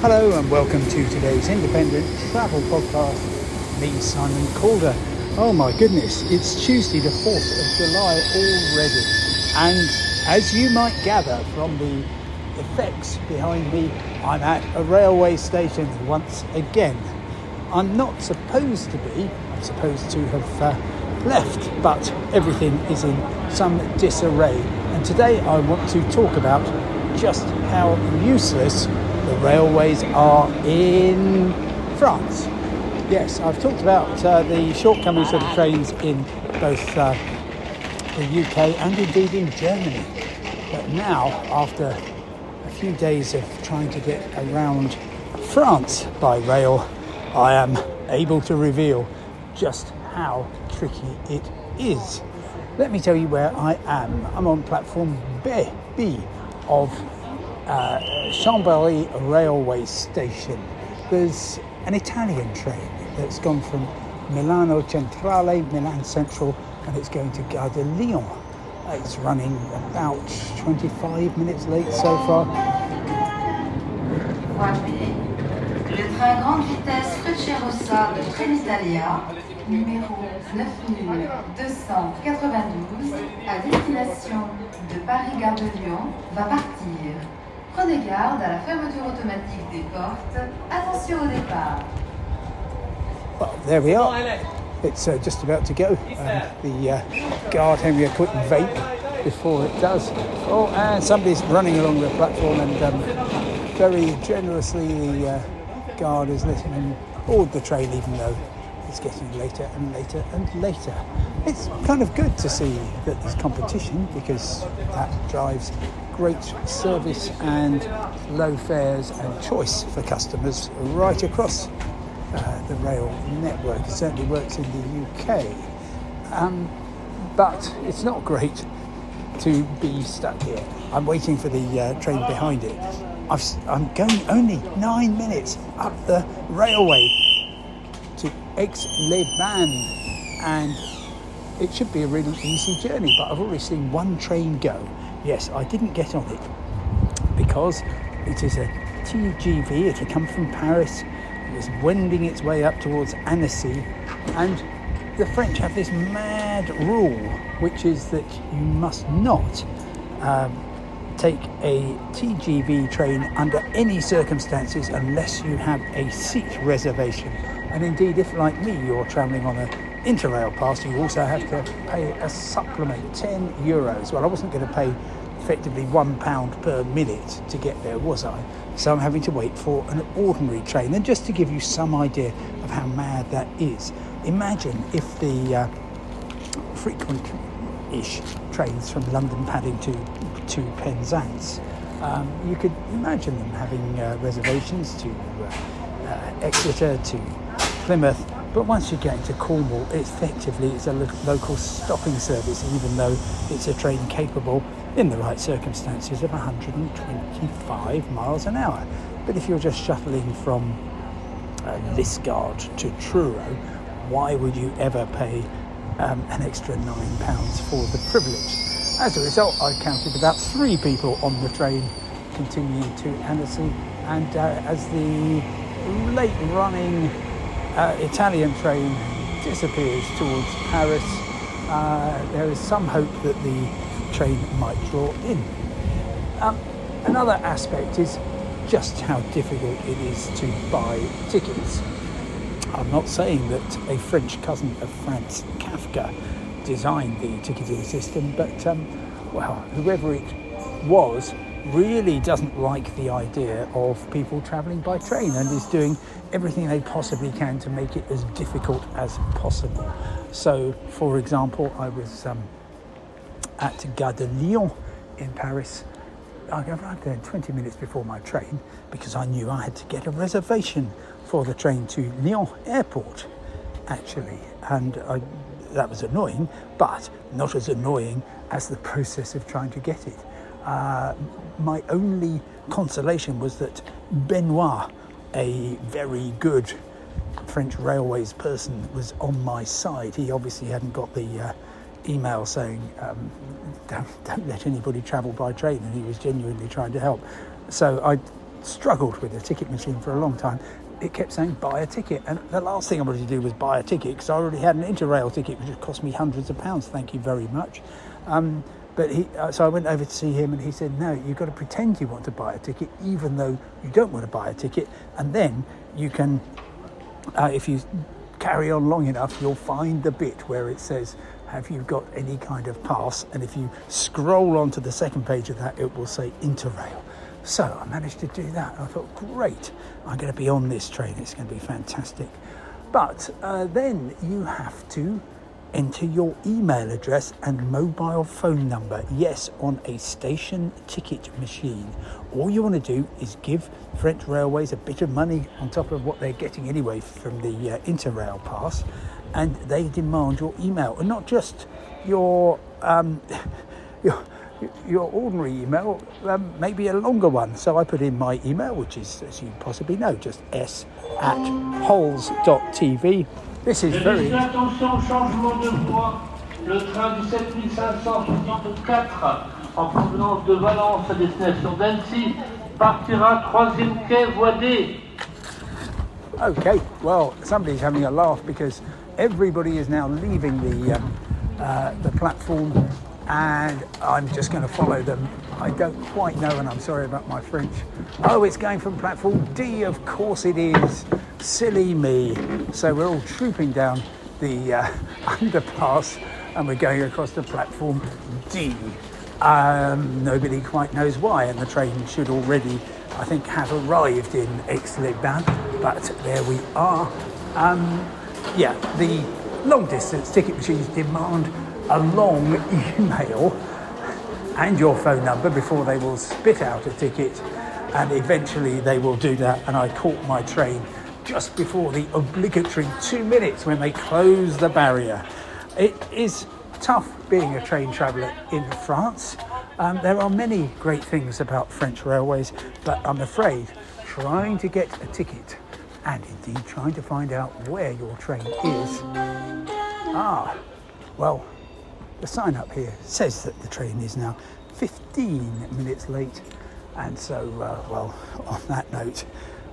Hello and welcome to today's Independent Travel Podcast. Me, Simon Calder. Oh my goodness, it's Tuesday the 4th of July already. And as you might gather from the effects behind me, I'm at a railway station once again. I'm not supposed to be, I'm supposed to have uh, left, but everything is in some disarray. And today I want to talk about just how useless the railways are in France. Yes, I've talked about uh, the shortcomings of the trains in both uh, the UK and indeed in Germany. But now, after a few days of trying to get around France by rail, I am able to reveal just how tricky it is. Let me tell you where I am. I'm on platform B, B of uh, Chambéry railway station. There's an Italian train that's gone from Milano Centrale, Milan Central, and it's going to Gare de Lyon. It's running about 25 minutes late so far. Le train grande vitesse Frecciarossa de Trenitalia, numéro 9292, à destination de Paris-Gare de Lyon, va partir. Prenez garde à la fermeture automatique des portes. Attention au départ. Well, there we are. It's uh, just about to go. Um, the uh, guard having a quick vape before it does. Oh, and somebody's running along the platform, and um, very generously the uh, guard is letting him board the train, even though it's getting later and later and later. It's kind of good to see that there's competition because that drives great service and low fares and choice for customers right across uh, the rail network. It certainly works in the UK. Um, but it's not great to be stuck here. I'm waiting for the uh, train behind it. i am going only nine minutes up the railway to Aix-les-Bains, and it should be a really easy journey. But I've already seen one train go. Yes, I didn't get on it because it is a TGV. It had come from Paris it was wending its way up towards Annecy, and the French have this mad rule, which is that you must not um, take a TGV train under any circumstances unless you have a seat reservation. And indeed, if like me, you're travelling on an Interrail pass, you also have to pay a supplement, 10 euros. Well, I wasn't going to pay effectively one pound per minute to get there, was I? So I'm having to wait for an ordinary train. And just to give you some idea of how mad that is, imagine if the uh, frequent-ish trains from London Paddington to, to Penzance, um, you could imagine them having uh, reservations to uh, uh Exeter, to Plymouth, but once you get into Cornwall, effectively it's a local stopping service, even though it's a train capable in the right circumstances of 125 miles an hour. But if you're just shuttling from uh, Liskeard to Truro, why would you ever pay um, an extra £9 for the privilege? As a result, I counted about three people on the train continuing to Annecy, and uh, as the late running uh, Italian train disappears towards Paris, uh, there is some hope that the train might draw in. Um, another aspect is just how difficult it is to buy tickets. I'm not saying that a French cousin of Franz Kafka designed the ticketing system, but um, well, whoever it was really doesn't like the idea of people travelling by train and is doing everything they possibly can to make it as difficult as possible. So, for example, I was um, at Gare de Lyon in Paris. I arrived there 20 minutes before my train because I knew I had to get a reservation for the train to Lyon Airport, actually. And I, that was annoying, but not as annoying as the process of trying to get it. Uh, my only consolation was that Benoit, a very good French Railways person, was on my side. He obviously hadn't got the uh, email saying, um, don't, don't let anybody travel by train, and he was genuinely trying to help. So I struggled with the ticket machine for a long time. It kept saying buy a ticket, and the last thing I wanted to do was buy a ticket because I already had an Interrail ticket, which had cost me hundreds of pounds. Thank you very much. Um, but he, uh, so I went over to see him, and he said, "No, you've got to pretend you want to buy a ticket, even though you don't want to buy a ticket, and then you can, uh, if you carry on long enough, you'll find the bit where it says." Have you got any kind of pass? And if you scroll onto the second page of that, it will say Interrail. So I managed to do that. I thought, great, I'm going to be on this train. It's going to be fantastic. But uh, then you have to enter your email address and mobile phone number. Yes, on a station ticket machine. All you want to do is give French Railways a bit of money on top of what they're getting anyway from the uh, Interrail pass, and they demand your email, and not just your um, your your ordinary email, um, maybe a longer one. So I put in my email, which is, as you possibly know, just s at hols.tv. This is very. Attention, changement de voie. Le train du 7564 en provenance de Valence à destination d'Annecy partira troisième quai voie D. Okay, well, somebody's having a laugh because everybody is now leaving the um, uh, the platform and I'm just going to follow them. I don't quite know, and I'm sorry about my French. Oh, it's going from platform D, of course it is. Silly me. So we're all trooping down the uh, underpass and we're going across the platform D. Um, nobody quite knows why, and the train should already, I think, have arrived in Aix-les-Bains, but there we are. Um, yeah, the long distance ticket machines demand a long email and your phone number before they will spit out a ticket and eventually they will do that and I caught my train just before the obligatory two minutes when they close the barrier. It is tough being a train traveller in France. Um, there are many great things about French railways, but I'm afraid trying to get a ticket and indeed trying to find out where your train is. Ah, well, the sign up here says that the train is now 15 minutes late. And so, uh, well, on that note,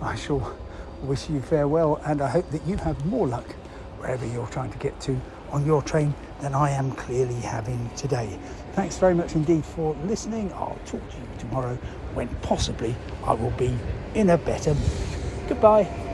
I shall wish you farewell and I hope that you have more luck wherever you're trying to get to on your train than I am clearly having today. Thanks very much indeed for listening. I'll talk to you tomorrow when possibly I will be in a better mood. Goodbye.